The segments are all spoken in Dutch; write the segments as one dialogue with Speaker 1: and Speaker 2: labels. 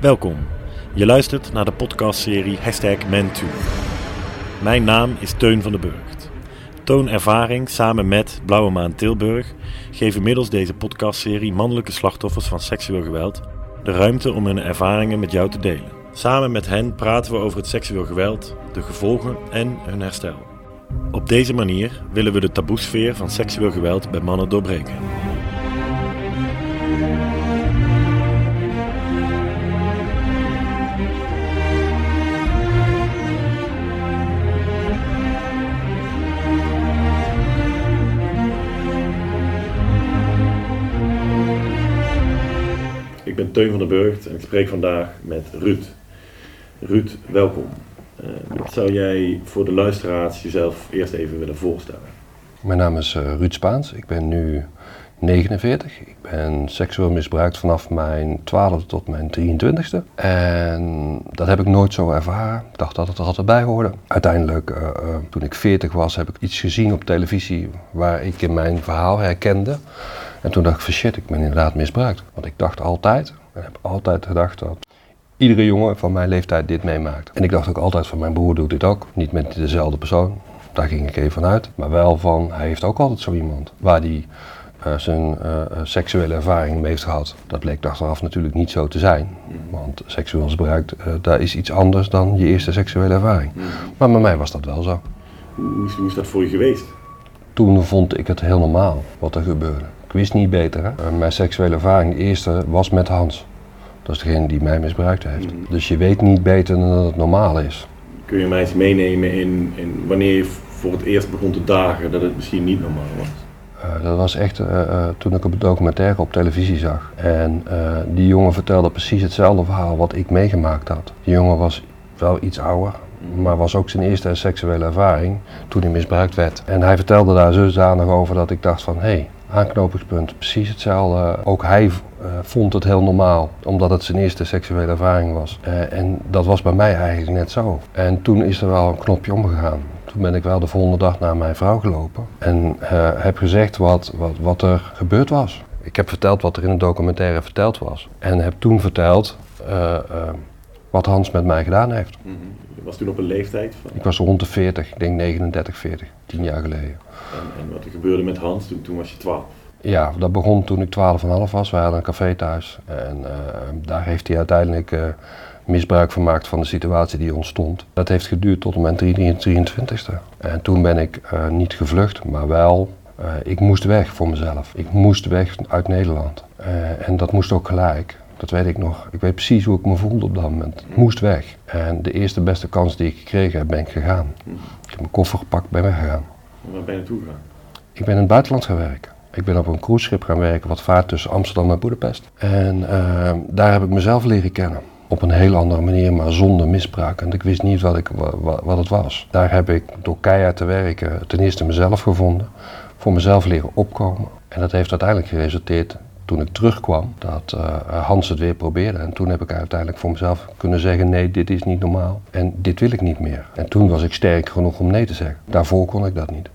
Speaker 1: Welkom. Je luistert naar de podcastserie Hashtag Man2. Mijn naam is Teun van den Burgt. Toon Ervaring samen met Blauwe Maan Tilburg geven middels deze podcastserie mannelijke slachtoffers van seksueel geweld de ruimte om hun ervaringen met jou te delen. Samen met hen praten we over het seksueel geweld, de gevolgen en hun herstel. Op deze manier willen we de taboesfeer van seksueel geweld bij mannen doorbreken. Ben Teun van der Burgt en ik spreek vandaag met Ruud. Ruud, welkom. Uh, zou jij voor de luisteraars jezelf eerst even willen voorstellen?
Speaker 2: Mijn naam is uh, Ruud Spaans. Ik ben nu 49. Ik ben seksueel misbruikt vanaf mijn 12e tot mijn 23e. En dat heb ik nooit zo ervaren. Ik dacht dat het er altijd bij hoorde. Uiteindelijk, uh, toen ik 40 was, heb ik iets gezien op televisie waar ik in mijn verhaal herkende. En toen dacht ik van shit, ik ben inderdaad misbruikt. Want ik dacht altijd, en heb altijd gedacht dat iedere jongen van mijn leeftijd dit meemaakt. En ik dacht ook altijd van mijn broer doet dit ook. Niet met dezelfde persoon, daar ging ik even vanuit. Maar wel van, hij heeft ook altijd zo iemand waar hij uh, zijn uh, seksuele ervaring mee heeft gehad. Dat bleek achteraf natuurlijk niet zo te zijn. Want seksueel misbruik, uh, daar is iets anders dan je eerste seksuele ervaring. Maar bij mij was dat wel zo.
Speaker 1: Hoe is, hoe is dat voor je geweest?
Speaker 2: Toen vond ik het heel normaal wat er gebeurde. Ik wist niet beter. Hè? mijn seksuele ervaring, de eerste, was met Hans. Dat is degene die mij misbruikt heeft. Mm. Dus je weet niet beter dan dat het normaal is.
Speaker 1: Kun je mij eens meenemen in, in wanneer je voor het eerst begon te dagen dat het misschien niet normaal was?
Speaker 2: Uh, dat was echt uh, uh, toen ik een documentaire op televisie zag. En die jongen vertelde precies hetzelfde verhaal wat ik meegemaakt had. Die jongen was wel iets ouder, maar was ook zijn eerste seksuele ervaring toen hij misbruikt werd. En hij vertelde daar zodanig over dat ik dacht van hé, hey, aanknopingspunt, precies hetzelfde. Ook hij uh, vond het heel normaal, omdat het zijn eerste seksuele ervaring was. Uh, en dat was bij mij eigenlijk net zo. En toen is er wel een knopje omgegaan. Toen ben ik wel de volgende dag naar mijn vrouw gelopen en uh, heb gezegd wat, wat, wat er gebeurd was. Ik heb verteld wat er in de documentaire verteld was. En heb toen verteld wat Hans met mij gedaan heeft.
Speaker 1: -hmm. Je was toen op een leeftijd? Van...
Speaker 2: Ik was rond de 40, ik denk 39, 40, tien jaar geleden.
Speaker 1: En, en wat er gebeurde met Hans, toen, toen was je 12?
Speaker 2: Ja, dat begon toen ik 12,5 was. We hadden een café thuis. En uh, daar heeft hij uiteindelijk uh, misbruik van gemaakt van de situatie die ontstond. Dat heeft geduurd tot mijn 23ste. En toen ben ik uh, niet gevlucht, maar wel, ik moest weg voor mezelf. Ik moest weg uit Nederland. en dat moest ook gelijk. Dat weet ik nog. Ik weet precies hoe ik me voelde op dat moment. Ik moest weg. En de eerste beste kans die ik gekregen heb, ben ik gegaan. Ik heb mijn koffer gepakt, ben weggegaan.
Speaker 1: Waar ben je naartoe gegaan?
Speaker 2: Ik ben in het buitenland gaan werken. Ik ben op een cruiseschip gaan werken wat vaart tussen Amsterdam en Boedapest. En uh, daar heb ik mezelf leren kennen. Op een heel andere manier, maar zonder misbruik. En ik wist niet wat, ik, wat, wat het was. Daar heb ik door keihard te werken ten eerste mezelf gevonden. Voor mezelf leren opkomen. En dat heeft uiteindelijk geresulteerd toen ik terugkwam, dat uh, Hans het weer probeerde. En toen heb ik uiteindelijk voor mezelf kunnen zeggen: nee, dit is niet normaal en dit wil ik niet meer. En toen was ik sterk genoeg om nee te zeggen. Daarvoor kon ik dat niet.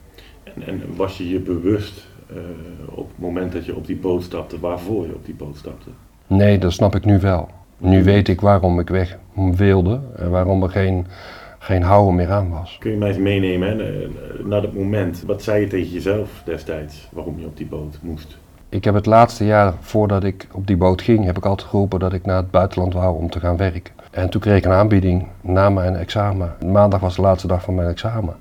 Speaker 1: En, en was je je bewust uh, op het moment dat je op die boot stapte, waarvoor je op die boot stapte?
Speaker 2: Nee, dat snap ik nu wel. Nu weet ik waarom ik weg wilde en waarom er geen, geen houden meer aan was.
Speaker 1: Kun je mij eens meenemen hè, naar dat moment? Wat zei je tegen jezelf destijds waarom je op die boot moest?
Speaker 2: Ik heb het laatste jaar voordat ik op die boot ging, heb ik altijd geroepen dat ik naar het buitenland wou om te gaan werken. En toen kreeg ik een aanbieding na mijn examen. Maandag was de laatste dag van mijn examen.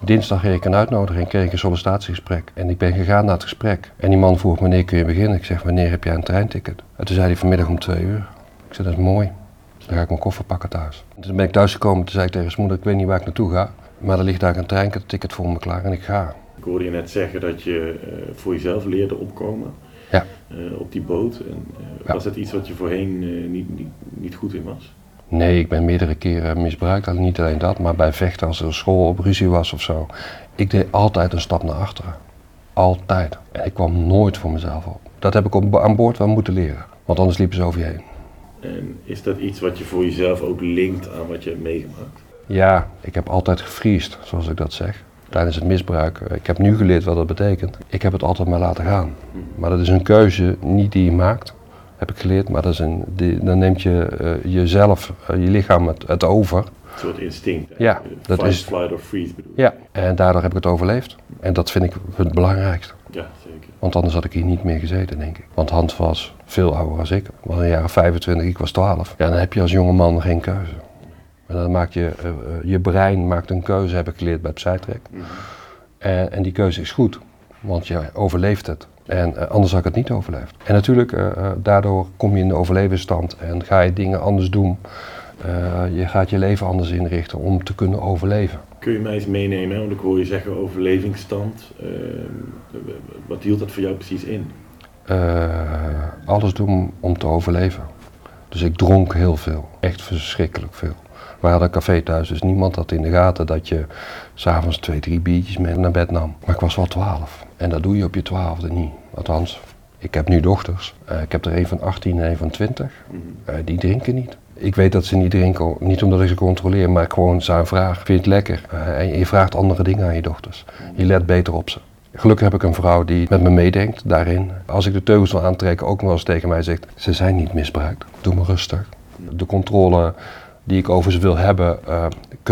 Speaker 2: Dinsdag kreeg ik een uitnodiging, kreeg ik een sollicitatiegesprek. En ik ben gegaan naar het gesprek. En die man vroeg, wanneer kun je beginnen? Ik zeg, wanneer heb jij een treinticket? En toen zei hij, vanmiddag om twee uur. Ik zei, dat is mooi. Dan ga ik mijn koffer pakken thuis. En toen ben ik thuisgekomen, toen zei ik tegen zijn moeder, ik weet niet waar ik naartoe ga. Maar er ligt daar een treinticket voor me klaar en ik ga.
Speaker 1: Ik hoorde je net zeggen dat je uh, voor jezelf leerde opkomen.
Speaker 2: Ja.
Speaker 1: Uh, op die boot. En,
Speaker 2: Ja.
Speaker 1: Was dat iets wat je voorheen niet, niet, niet goed in was?
Speaker 2: Nee, ik ben meerdere keren misbruikt. Niet alleen dat, maar bij vechten als er school op ruzie was of zo. Ik deed altijd een stap naar achteren. Altijd. En ik kwam nooit voor mezelf op. Dat heb ik op, aan boord wel moeten leren. Want anders liepen ze over je heen.
Speaker 1: En is dat iets wat je voor jezelf ook linkt aan wat je hebt meegemaakt?
Speaker 2: Ja, ik heb altijd gefriest, zoals ik dat zeg. Tijdens het misbruik. Ik heb nu geleerd wat dat betekent. Ik heb het altijd maar laten gaan. Maar dat is een keuze niet die je maakt. heb ik geleerd. Maar dat is een, die, dan neemt je eh, jezelf, eh, je lichaam het, het over.
Speaker 1: Een soort instinct.
Speaker 2: Ja, dat
Speaker 1: Fight,
Speaker 2: is-
Speaker 1: flight or freeze bedoel je?
Speaker 2: Ja, en daardoor heb ik het overleefd. En dat vind ik het belangrijkste.
Speaker 1: Ja, zeker.
Speaker 2: Want anders had ik hier niet meer gezeten, denk ik. Want Hans was veel ouder dan ik. Was in de jaren 25, ik was 12. Ja, dan heb je als jonge man geen keuze. En dan maakt je, eh, eh, je brein maakt een keuze, heb ik geleerd bij Psytrek.
Speaker 1: Mhm.
Speaker 2: En, en die keuze is goed, want je overleeft het. En eh, anders had ik het niet overleefd. En natuurlijk, daardoor kom je in de overlevingsstand en ga je dingen anders doen. Je gaat je leven anders inrichten om te kunnen overleven.
Speaker 1: Kun je mij eens meenemen, hè? want ik hoor je zeggen overlevingsstand. Wat hield dat voor jou precies in?
Speaker 2: Alles doen om te overleven. Dus ik dronk heel veel. Echt verschrikkelijk veel. We hadden een café thuis, dus niemand had in de gaten dat je s'avonds twee, drie biertjes mee naar bed nam. Maar ik was wel twaalf. En dat doe je op je twaalfde niet. Althans, ik heb nu dochters. Eh, ik heb er een van 18 en een van 20.
Speaker 1: Mhm.
Speaker 2: Eh, die drinken niet. Ik weet dat ze niet drinken, niet omdat ik ze controleer, maar gewoon zou vragen, vind je het lekker? Eh, en je vraagt andere dingen aan je dochters. Je let beter op ze. Gelukkig heb ik een vrouw die met me meedenkt daarin. Als ik de teugels wil aantrekken, ook nog eens tegen mij zegt, ze zijn niet misbruikt. Doe maar rustig. De controle die ik over ze wil hebben, eh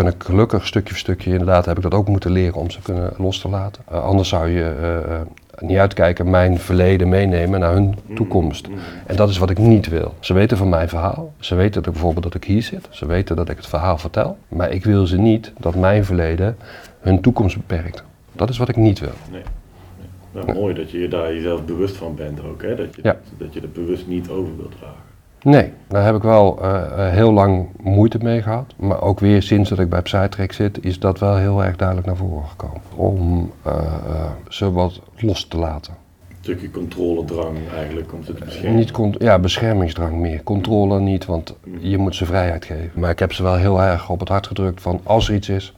Speaker 2: ik gelukkig stukje voor stukje, inderdaad heb ik dat ook moeten leren om ze kunnen los te laten. Eh, anders zou je eh, niet uitkijken, mijn verleden meenemen naar hun toekomst.
Speaker 1: Mhm.
Speaker 2: En dat is wat ik niet wil. Ze weten van mijn verhaal. Ze weten dat ik bijvoorbeeld dat ik hier zit. Ze weten dat ik het verhaal vertel. Maar ik wil ze niet dat mijn verleden hun toekomst beperkt. Dat is wat ik niet wil.
Speaker 1: Nee. nee. Nou, mooi dat je je daar jezelf bewust van bent ook, hè? Dat, je,
Speaker 2: Ja.
Speaker 1: dat je er bewust niet over wilt dragen.
Speaker 2: Nee, daar heb ik wel eh, eh, heel lang moeite mee gehad. Maar ook weer sinds dat ik bij Psytrek zit, is dat wel heel erg duidelijk naar voren gekomen. Om eh, ze wat los te laten.
Speaker 1: Een stukje controledrang eigenlijk om ze te beschermen.
Speaker 2: Niet con- ja, beschermingsdrang meer. Controle niet, want je moet ze vrijheid geven. Maar ik heb ze wel heel erg op het hart gedrukt van als er iets is,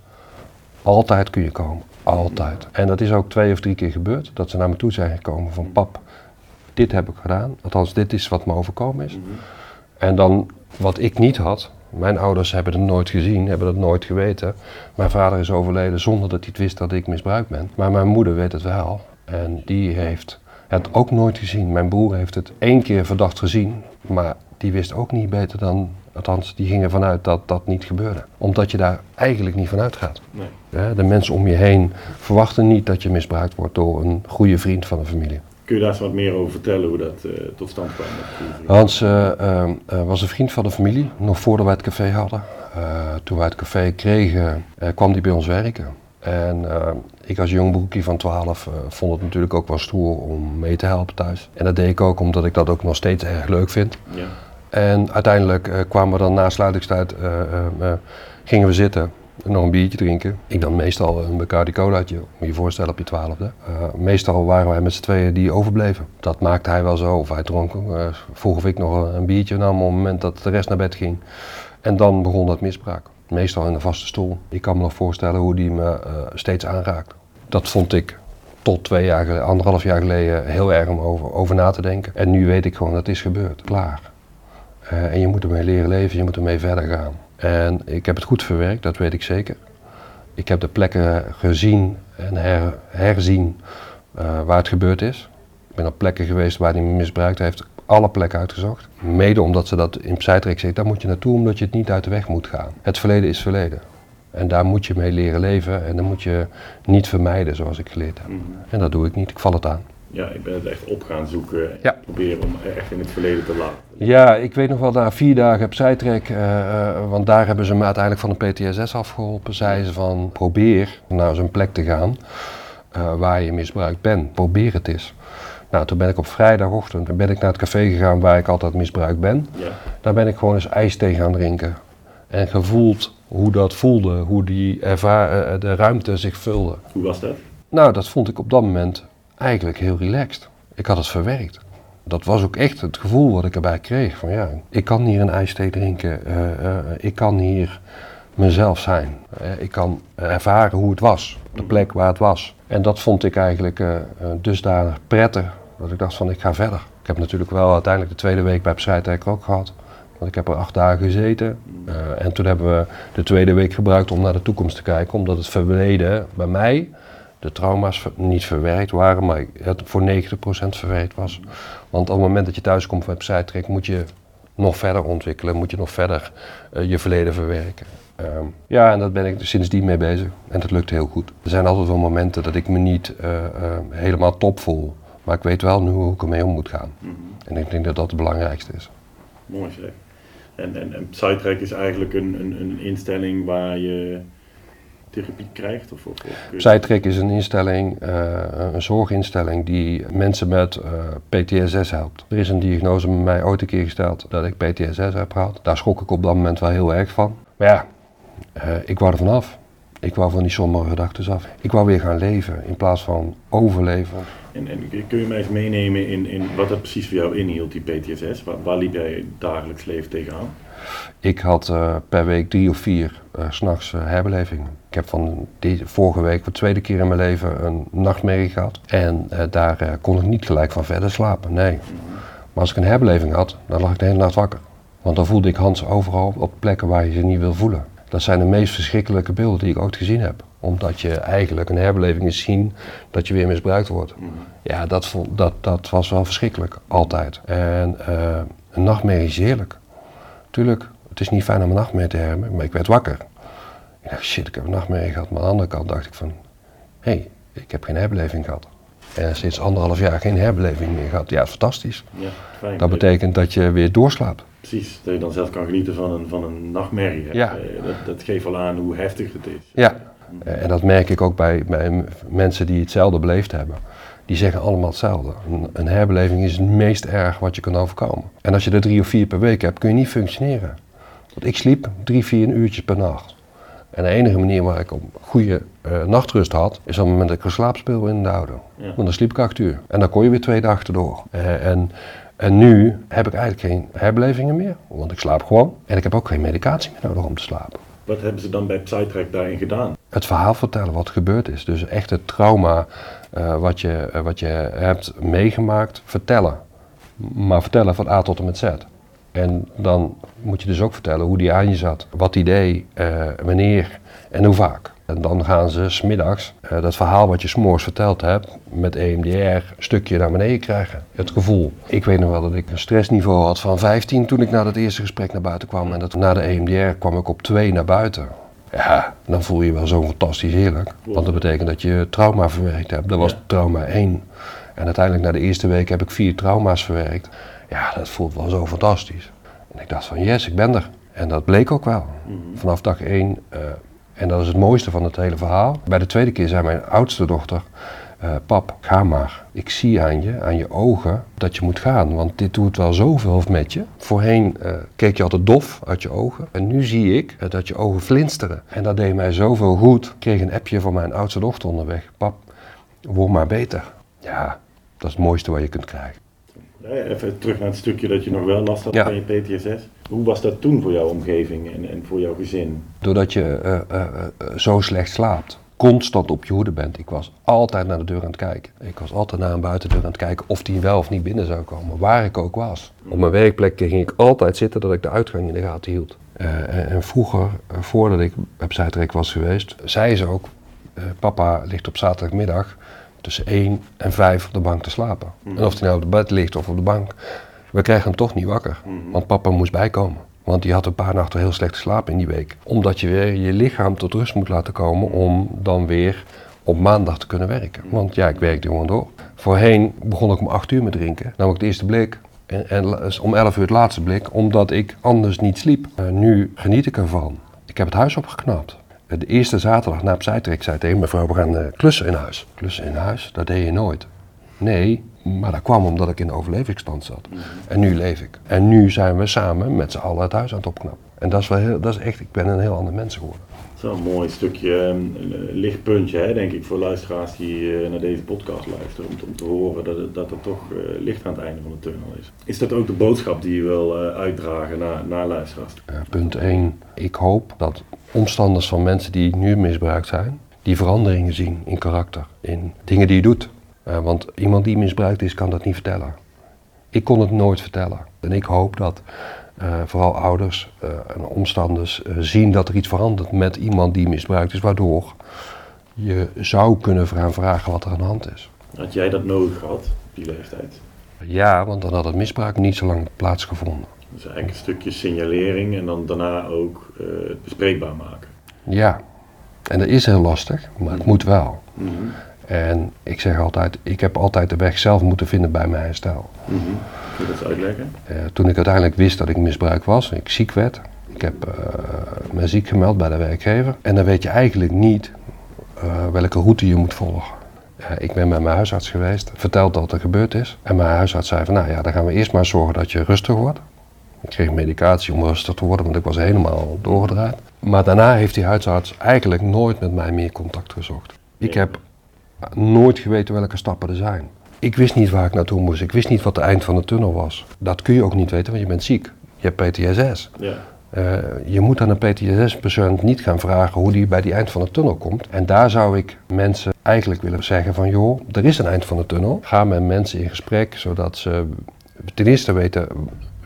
Speaker 2: altijd kun je komen. Altijd. En dat is ook twee of drie keer gebeurd. Dat ze naar me toe zijn gekomen van pap, dit heb ik gedaan. Althans, dit is wat me overkomen is.
Speaker 1: Mhm.
Speaker 2: En dan wat ik niet had. Mijn ouders hebben het nooit gezien, hebben het nooit geweten. Mijn vader is overleden zonder dat hij het wist dat ik misbruikt ben. Maar mijn moeder weet het wel. En die heeft het ook nooit gezien. Mijn broer heeft het één keer verdacht gezien. Maar die wist ook niet beter dan, althans, die ging ervan uit dat dat niet gebeurde. Omdat je daar eigenlijk niet van uitgaat.
Speaker 1: Nee.
Speaker 2: De mensen om je heen verwachten niet dat je misbruikt wordt door een goede vriend van een familie.
Speaker 1: Kun je daar eens wat meer over vertellen hoe dat eh, tot stand kwam?
Speaker 2: Hans eh, eh, eh, was een vriend van de familie, nog voordat wij het café hadden. Toen wij het café kregen, kwam hij bij ons werken. En eh, ik als jong broekie van 12 eh, vond het natuurlijk ook wel stoer om mee te helpen thuis. En dat deed ik ook omdat ik dat ook nog steeds erg leuk vind.
Speaker 1: Ja.
Speaker 2: En uiteindelijk kwamen we dan na sluitingstijd, gingen we zitten, nog een biertje drinken. Ik dan meestal een Bacardi colaatje, moet je voorstellen op je twaalfde. Eh, meestal waren wij met z'n tweeën die overbleven. Dat maakte hij wel zo, of hij dronk, eh, vroeg of ik nog een, biertje nam op het moment dat de rest naar bed ging. En dan begon het misbruik. Meestal in een vaste stoel. Ik kan me nog voorstellen hoe die me eh, steeds aanraakte. Dat vond ik tot twee jaar geleden, anderhalf jaar geleden heel erg om over, over na te denken. En nu weet ik gewoon dat is gebeurd. Klaar. En je moet ermee leren leven, je moet ermee verder gaan. En ik heb het goed verwerkt, dat weet ik zeker. Ik heb de plekken gezien en her, herzien eh, waar het gebeurd is. Ik ben op plekken geweest waar hij me misbruikt heeft, alle plekken uitgezocht. Mede omdat ze dat in Psytrek zegt, daar moet je naartoe omdat je het niet uit de weg moet gaan. Het verleden is verleden. En daar moet je mee leren leven en dan moet je niet vermijden zoals ik geleerd heb.
Speaker 1: Mhm.
Speaker 2: En dat doe ik niet, ik val het aan.
Speaker 1: Ja, ik ben het echt op gaan zoeken en
Speaker 2: Ja.
Speaker 1: proberen om echt in het verleden te laten.
Speaker 2: Ja, ik weet nog wel na vier dagen op Zijtrek, eh, eh, want daar hebben ze me uiteindelijk van de PTSS afgeholpen. Zeiden ze van probeer naar zo'n plek te gaan eh, waar je misbruikt bent. Probeer het eens. Nou, toen ben ik op vrijdagochtend ben ik naar het café gegaan waar ik altijd misbruikt ben.
Speaker 1: Ja.
Speaker 2: Daar ben ik gewoon eens ijsthee gaan drinken. En gevoeld hoe dat voelde, hoe die erva- eh, de ruimte zich vulde.
Speaker 1: Hoe was dat?
Speaker 2: Nou, dat vond ik op dat moment eigenlijk heel relaxed. Ik had het verwerkt. Dat was ook echt het gevoel wat ik erbij kreeg. Van ja, ik kan hier een ijsthee drinken. eh, eh, ik kan hier mezelf zijn. Eh, ik kan ervaren hoe het was. De plek waar het was. En dat vond ik eigenlijk dusdanig prettig. Dat ik dacht van ik ga verder. Ik heb natuurlijk wel uiteindelijk de tweede week bij Psytech ook gehad. Want ik heb er acht dagen gezeten. En toen hebben we de tweede week gebruikt om naar de toekomst te kijken. Omdat het verleden bij mij de trauma's niet verwerkt waren, maar het voor 90% verwerkt was. Want op het moment dat je thuis komt van Psytrek moet je nog verder ontwikkelen, moet je nog verder uh, je verleden verwerken. Um, ja, en daar ben ik sindsdien mee bezig en dat lukt heel goed. Er zijn altijd wel momenten dat ik me niet uh, uh, helemaal top voel, maar ik weet wel nu hoe ik ermee om moet gaan. Mm -hmm. En ik denk dat dat het belangrijkste is.
Speaker 1: Mooi zeg. En, en, en Psytrack is eigenlijk een, een, een instelling waar je therapie krijgt? Of, of,
Speaker 2: Psytrack is een instelling, uh, een zorginstelling die mensen met uh, PTSS helpt. Er is een diagnose bij mij ooit een keer gesteld dat ik PTSS heb gehad. Daar schrok ik op dat moment wel heel erg van. Maar ja, uh, ik wou er vanaf. Ik wou van die sombere gedachten af. Ik wou weer gaan leven in plaats van overleven.
Speaker 1: En, en kun je mij eens meenemen in, in wat het precies voor jou inhield, die PTSS? Waar, waar liep jij dagelijks leven tegenaan?
Speaker 2: Ik had per week drie of vier s'nachts herbelevingen. Heb van vorige week voor de tweede keer in mijn leven een nachtmerrie gehad. En daar kon ik niet gelijk van verder slapen, nee. Maar als ik een herbeleving had, dan lag ik de hele nacht wakker. Want dan voelde ik Hans overal op plekken waar je ze niet wil voelen. Dat zijn de meest verschrikkelijke beelden die ik ooit gezien heb. Omdat je eigenlijk een herbeleving is zien dat je weer misbruikt wordt. Ja, dat, dat, dat was wel verschrikkelijk, altijd. En een nachtmerrie is heerlijk. Tuurlijk, het is niet fijn om een nachtmerrie te hebben, maar ik werd wakker. Ik dacht, shit, ik heb een nachtmerrie gehad. Maar aan de andere kant dacht ik van, hé, hey, ik heb geen herbeleving gehad. En sinds anderhalf jaar geen herbeleving meer gehad. Ja, fantastisch. Ja, fijn. Dat betekent dat je weer doorslaapt.
Speaker 1: Precies, dat je dan zelf kan genieten van een, van een nachtmerrie.
Speaker 2: Ja.
Speaker 1: Dat, dat geeft al aan hoe heftig het is.
Speaker 2: Ja, en dat merk ik ook bij, bij mensen die hetzelfde beleefd hebben die zeggen allemaal hetzelfde. Een, een, herbeleving is het meest erg wat je kan overkomen. En als je er drie of vier per week hebt, kun je niet functioneren. Want ik sliep drie, vier uurtjes per nacht. En de enige manier waar ik op goede uh, nachtrust had, is op het moment dat ik een slaapspeel in de auto. Ja. Want dan sliep ik acht uur. En dan kon je weer twee dagen door. Uh, en, en nu heb ik eigenlijk geen herbelevingen meer, want ik slaap gewoon. En ik heb ook geen medicatie meer nodig om te slapen.
Speaker 1: Wat hebben ze dan bij Psytrack daarin gedaan?
Speaker 2: Het verhaal vertellen wat gebeurd is. Dus echt het trauma uh, wat, je, wat je hebt meegemaakt, vertellen. Maar vertellen van A tot en met Z. En dan moet je dus ook vertellen hoe die aan je zat. Wat die deed, uh, wanneer en hoe vaak. En dan gaan ze smiddags uh, dat verhaal wat je s'morgens verteld hebt met EMDR een stukje naar beneden krijgen. Het gevoel. Ik weet nog wel dat ik een stressniveau had van 15 toen ik na dat eerste gesprek naar buiten kwam. En dat, na de EMDR kwam ik op 2 naar buiten. Ja, dan voel je wel zo fantastisch heerlijk. Want dat betekent dat je trauma verwerkt hebt. Dat was ja. trauma 1. En uiteindelijk na de eerste week heb ik vier trauma's verwerkt. Ja, dat voelt wel zo fantastisch. En ik dacht van yes, ik ben er. En dat bleek ook wel. -hmm. Vanaf dag 1. Uh, en dat is het mooiste van het hele verhaal. Bij de tweede keer zei mijn oudste dochter, uh, pap, ga maar. Ik zie aan je, aan je ogen, dat je moet gaan. Want dit doet wel zoveel met je. Voorheen uh, keek je altijd dof uit je ogen. En nu zie ik uh, dat je ogen flinsteren. En dat deed mij zoveel goed. Ik kreeg een appje van mijn oudste dochter onderweg. Pap, word maar beter. Ja, dat is het mooiste wat je kunt krijgen.
Speaker 1: Even terug naar het stukje dat je nog wel last had ja. van je PTSS. Hoe was dat toen voor jouw omgeving en, en voor jouw gezin?
Speaker 2: Doordat je uh, uh, uh, zo slecht slaapt, constant op je hoede bent. Ik was altijd naar de deur aan het kijken. Ik was altijd naar een buitendeur aan het kijken of die wel of niet binnen zou komen, waar ik ook was. Op mijn werkplek ging ik altijd zitten dat ik de uitgang in de gaten hield. En, en, vroeger, voordat ik op Zuidrijk was geweest, zei ze ook, papa ligt op zaterdagmiddag tussen 1 en 5 op de bank te slapen. Mm. En of hij nou op de bed ligt of op de bank, we krijgen hem toch niet wakker. Mm. Want papa moest bijkomen. Want die had een paar nachten heel slecht geslapen in die week. Omdat je weer je lichaam tot rust moet laten komen om dan weer op maandag te kunnen werken. Want ja, ik werkte gewoon door. Voorheen begon ik om 8 uur met drinken. Nam ik de eerste blik. En, en om 11 uur het laatste blik, omdat ik anders niet sliep. Uh, nu geniet ik ervan. Ik heb het huis opgeknapt. De eerste zaterdag na Psytrek zei tegen mevrouw, we gaan uh, klussen in huis. Klussen in huis, dat deed je nooit. Nee, maar dat kwam omdat ik in de overlevingsstand zat. Mm -hmm. En nu leef ik. En nu zijn we samen met z'n allen het huis aan het opknappen. En dat is wel heel, dat is echt, ik ben een heel ander mens geworden.
Speaker 1: Is wel een mooi stukje um, lichtpuntje, hè, denk ik, voor luisteraars die uh, naar deze podcast luisteren. Om, te horen dat, dat er toch uh, licht aan het einde van de tunnel is. Is dat ook de boodschap die je wil uitdragen naar, naar luisteraars?
Speaker 2: punt 1. Ik hoop dat omstanders van mensen die nu misbruikt zijn, die veranderingen zien in karakter, in dingen die je doet. Want iemand die misbruikt is, kan dat niet vertellen. Ik kon het nooit vertellen. En ik hoop dat uh, vooral ouders uh, en omstanders zien dat er iets verandert met iemand die misbruikt is, waardoor je zou kunnen gaan vragen wat er aan de hand is.
Speaker 1: Had jij dat nodig gehad op die leeftijd?
Speaker 2: Ja, want dan had het misbruik niet zo lang plaatsgevonden.
Speaker 1: Dus eigenlijk een stukje signalering en dan daarna ook eh, het bespreekbaar maken.
Speaker 2: Ja, en dat is heel lastig, maar het moet wel.
Speaker 1: Mhm.
Speaker 2: En ik zeg altijd, ik heb altijd de weg zelf moeten vinden bij mijn herstel.
Speaker 1: Mhm. Kun je dat eens uitleggen?
Speaker 2: Toen ik uiteindelijk wist dat ik misbruikt was, ik ziek werd, ik heb eh, me ziek gemeld bij de werkgever. En dan weet je eigenlijk niet eh, welke route je moet volgen. Ik ben bij mijn huisarts geweest, verteld dat er gebeurd is. En mijn huisarts zei van, nou ja, dan gaan we eerst maar zorgen dat je rustig wordt. Ik kreeg medicatie om rustig te worden, want ik was helemaal doorgedraaid. Maar daarna heeft die huisarts eigenlijk nooit met mij meer contact gezocht. Ik heb nooit geweten welke stappen er zijn. Ik wist niet waar ik naartoe moest. Ik wist niet wat het eind van de tunnel was. Dat kun je ook niet weten, want je bent ziek. Je hebt PTSS.
Speaker 1: Ja.
Speaker 2: Eh, je moet aan een PTSS-persoon niet gaan vragen hoe die bij die eind van de tunnel komt. En daar zou ik mensen eigenlijk willen zeggen van joh, er is een eind van de tunnel. Ga met mensen in gesprek, zodat ze ten eerste weten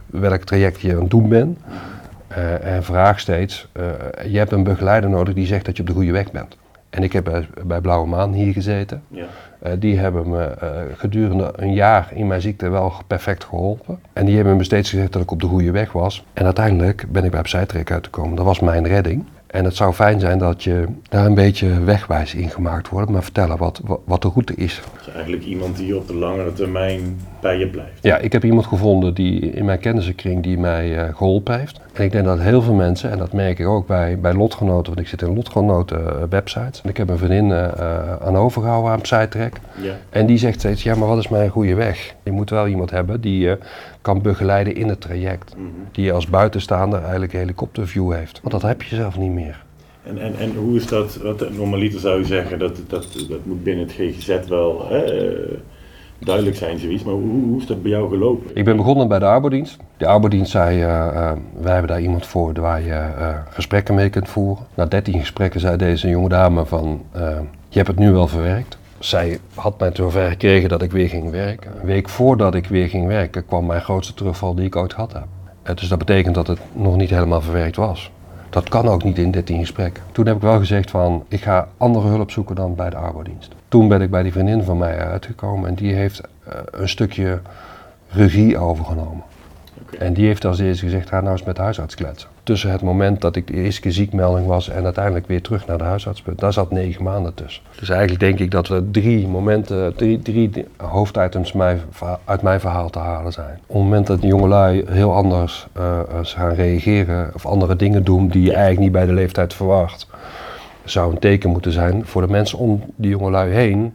Speaker 2: welk traject je aan het doen bent. Eh, en vraag steeds, eh, je hebt een begeleider nodig die zegt dat je op de goede weg bent. En ik heb bij, bij Blauwe Maan hier gezeten.
Speaker 1: Ja.
Speaker 2: Eh, die hebben me eh, gedurende een jaar in mijn ziekte wel perfect geholpen. En die hebben me steeds gezegd dat ik op de goede weg was. En uiteindelijk ben ik bij Psytrek uitgekomen. Dat was mijn redding. En het zou fijn zijn dat je daar een beetje wegwijs in gemaakt wordt, maar vertellen wat, wat, wat de route is.
Speaker 1: Dus eigenlijk iemand die op de langere termijn bij je blijft.
Speaker 2: Ja, ik heb iemand gevonden die in mijn kennissenkring die mij eh, geholpen heeft. En ik denk dat heel veel mensen, en dat merk ik ook bij, bij lotgenoten, want ik zit in lotgenoten eh, websites. En ik heb een vriendin eh, aan overgehouden aan Psytrek.
Speaker 1: Ja.
Speaker 2: En die zegt steeds, ja maar wat is mijn goede weg? Je moet wel iemand hebben die je kan begeleiden in het traject.
Speaker 1: Mhm.
Speaker 2: Die je als buitenstaander eigenlijk helikopterview heeft. Want dat heb je zelf niet meer.
Speaker 1: En, en, en hoe is dat, want normaliter zou je zeggen dat dat, dat moet binnen het GGZ wel hè, duidelijk zijn zoiets, maar hoe, hoe is dat bij jou gelopen?
Speaker 2: Ik ben begonnen bij de arbodienst. De arbodienst zei, eh, eh, wij hebben daar iemand voor waar je eh, gesprekken mee kunt voeren. Na 13 gesprekken zei deze jonge dame van, je hebt het nu wel verwerkt. Zij had mij zover gekregen dat ik weer ging werken. Een week voordat ik weer ging werken kwam mijn grootste terugval die ik ooit. Eh, dus dat betekent dat het nog niet helemaal verwerkt was. Dat kan ook niet in 13 gesprekken. Toen heb ik wel gezegd van, ik ga andere hulp zoeken dan bij de arbodienst. Toen ben ik bij die vriendin van mij uitgekomen en die heeft eh, een stukje regie overgenomen. En die heeft als eerste gezegd, ga nou eens met de huisarts kletsen. Tussen het moment dat ik de eerste keer ziekmelding was en uiteindelijk weer terug naar de huisarts, daar zat negen maanden tussen. Dus eigenlijk denk ik dat er drie momenten, drie, drie hoofditems uit mijn verhaal te halen zijn. Op het moment dat jongelui heel anders eh, eh, gaan reageren of andere dingen doen die je eigenlijk niet bij de leeftijd verwacht, zou een teken moeten zijn voor de mensen om die jongelui heen.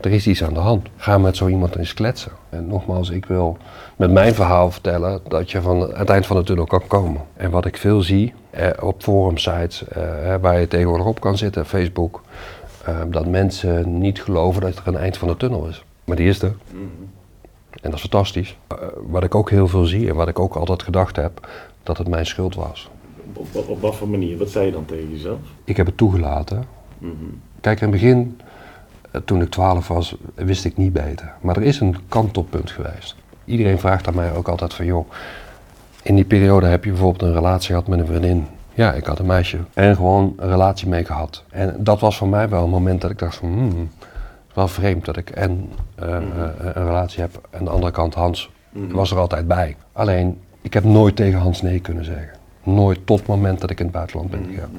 Speaker 2: Er is iets aan de hand. Ga met zo iemand eens kletsen. En nogmaals, ik wil met mijn verhaal vertellen dat je van het eind van de tunnel kan komen. En wat ik veel zie eh, op forumsites eh, waar je tegenwoordig op kan zitten, Facebook, eh, dat mensen niet geloven dat er een eind van de tunnel is. Maar die is er.
Speaker 1: Mhm.
Speaker 2: En dat is fantastisch. Eh, wat ik ook heel veel zie en wat ik ook altijd gedacht heb, dat het mijn schuld was.
Speaker 1: Op, op, op wat voor manier? Wat zei je dan tegen jezelf?
Speaker 2: Ik heb het toegelaten.
Speaker 1: Mhm.
Speaker 2: Kijk, in het begin, eh, toen ik 12 was, wist ik niet beter. Maar er is een kantelpunt geweest. Iedereen vraagt aan mij ook altijd van, joh, in die periode heb je bijvoorbeeld een relatie gehad met een vriendin. Ja, ik had een meisje en gewoon een relatie mee gehad. En dat was voor mij wel een moment dat ik dacht van, hmm, het is wel vreemd dat ik en eh, eh, een relatie heb en aan de andere kant Hans
Speaker 1: Mhm.
Speaker 2: was er altijd bij. Alleen, ik heb nooit tegen Hans nee kunnen zeggen. Nooit tot het moment dat ik in het buitenland ben gegaan.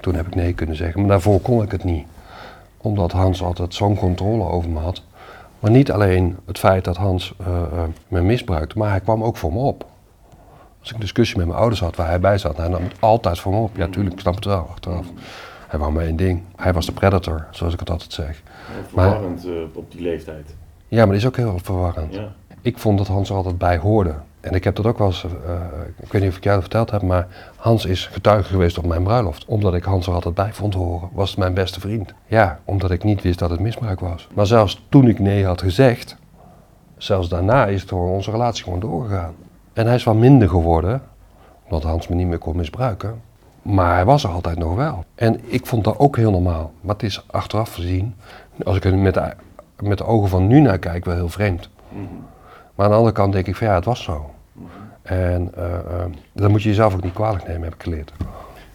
Speaker 2: Toen heb ik nee kunnen zeggen, maar daarvoor kon ik het niet. Omdat Hans altijd zo'n controle over me had. Maar niet alleen het feit dat Hans eh, eh, me misbruikte, maar hij kwam ook voor me op. Als ik een discussie met mijn ouders had waar hij bij zat, hij nam het altijd voor me op. Ja, tuurlijk, ik snap het wel, achteraf. Hij wou maar één ding. Hij was de predator, zoals ik het altijd zeg.
Speaker 1: Verwarrend eh, op die leeftijd.
Speaker 2: Ja, maar dat is ook heel verwarrend.
Speaker 1: Ja.
Speaker 2: Ik vond dat Hans er altijd bij hoorde. En ik heb dat ook wel eens, eh, ik weet niet of ik jou dat verteld heb, maar Hans is getuige geweest op mijn bruiloft. Omdat ik Hans er altijd bij vond horen, was het mijn beste vriend. Ja, omdat ik niet wist dat het misbruik was. Maar zelfs toen ik nee had gezegd, zelfs daarna is het door onze relatie gewoon doorgegaan. En hij is wel minder geworden, omdat Hans me niet meer kon misbruiken. Maar hij was er altijd nog wel. En ik vond dat ook heel normaal. Maar het is achteraf gezien, als ik er met de, met de ogen van nu naar kijk, wel heel vreemd.
Speaker 1: Mhm.
Speaker 2: Maar aan de andere kant denk ik van ja, het was zo. En eh, eh, dat moet je jezelf ook niet kwalijk nemen, heb ik geleerd.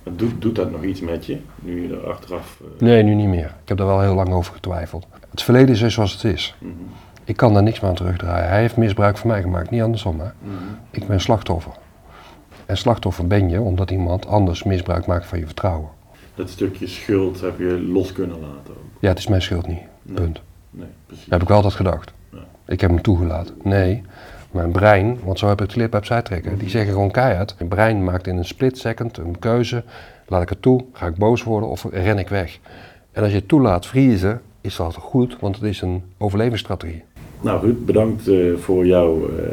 Speaker 1: Doet, doet dat nog iets met je, nu je er achteraf... Uh...
Speaker 2: Nee, nu niet meer. Ik heb daar wel heel lang over getwijfeld. Het verleden is dus zoals het is.
Speaker 1: Mhm.
Speaker 2: Ik kan daar niks meer aan terugdraaien. Hij heeft misbruik van mij gemaakt, niet andersom. Hè?
Speaker 1: Mhm.
Speaker 2: Ik ben slachtoffer. En slachtoffer ben je omdat iemand anders misbruik maakt van je vertrouwen.
Speaker 1: Dat stukje schuld heb je los kunnen laten ook.
Speaker 2: Ja, het is mijn schuld niet.
Speaker 1: Nee.
Speaker 2: Punt.
Speaker 1: Nee, precies.
Speaker 2: Dat heb ik altijd gedacht.
Speaker 1: Ja.
Speaker 2: Ik heb hem toegelaten. Nee, mijn brein, want zo heb ik het geleerd opzij trekken, die zeggen gewoon keihard. Mijn brein maakt in een split second een keuze. Laat ik het toe, ga ik boos worden of ren ik weg? En als je het toelaat vriezen, is dat goed, want het is een overlevingsstrategie.
Speaker 1: Nou Ruud, bedankt eh, voor, jou, eh,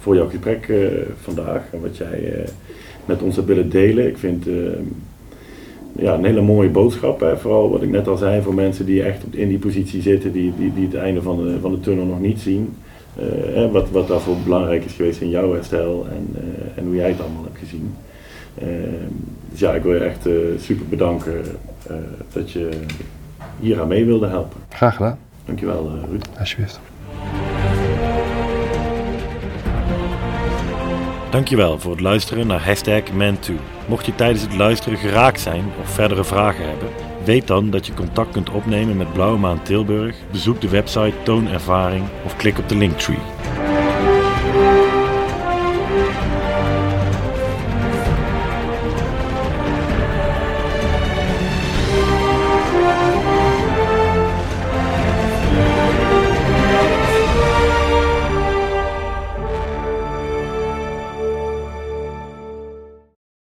Speaker 1: voor jouw gesprek eh, vandaag en wat jij met ons hebt willen delen. Ik vind ja, een hele mooie boodschap. Hè. Vooral wat ik net al zei, voor mensen die echt in die positie zitten, die, die, die het einde van van de tunnel nog niet zien. Eh, hè, wat, wat daarvoor belangrijk is geweest in jouw herstel en, eh, en hoe jij het allemaal hebt gezien. Eh, dus ja, ik wil je echt eh, super bedanken eh, dat je hier aan mee wilde helpen.
Speaker 2: Graag gedaan,
Speaker 1: Dankjewel eh, Ruud.
Speaker 2: alsjeblieft.
Speaker 1: Dankjewel voor het luisteren naar hashtag Man2. Mocht je tijdens het luisteren geraakt zijn of verdere vragen hebben, weet dan dat je contact kunt opnemen met Blauwe Maan Tilburg. Bezoek de website Toon Ervaring of klik op de linktree.